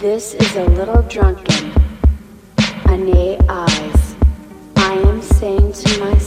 This is a little drunken. Ane eyes. I am saying to myself,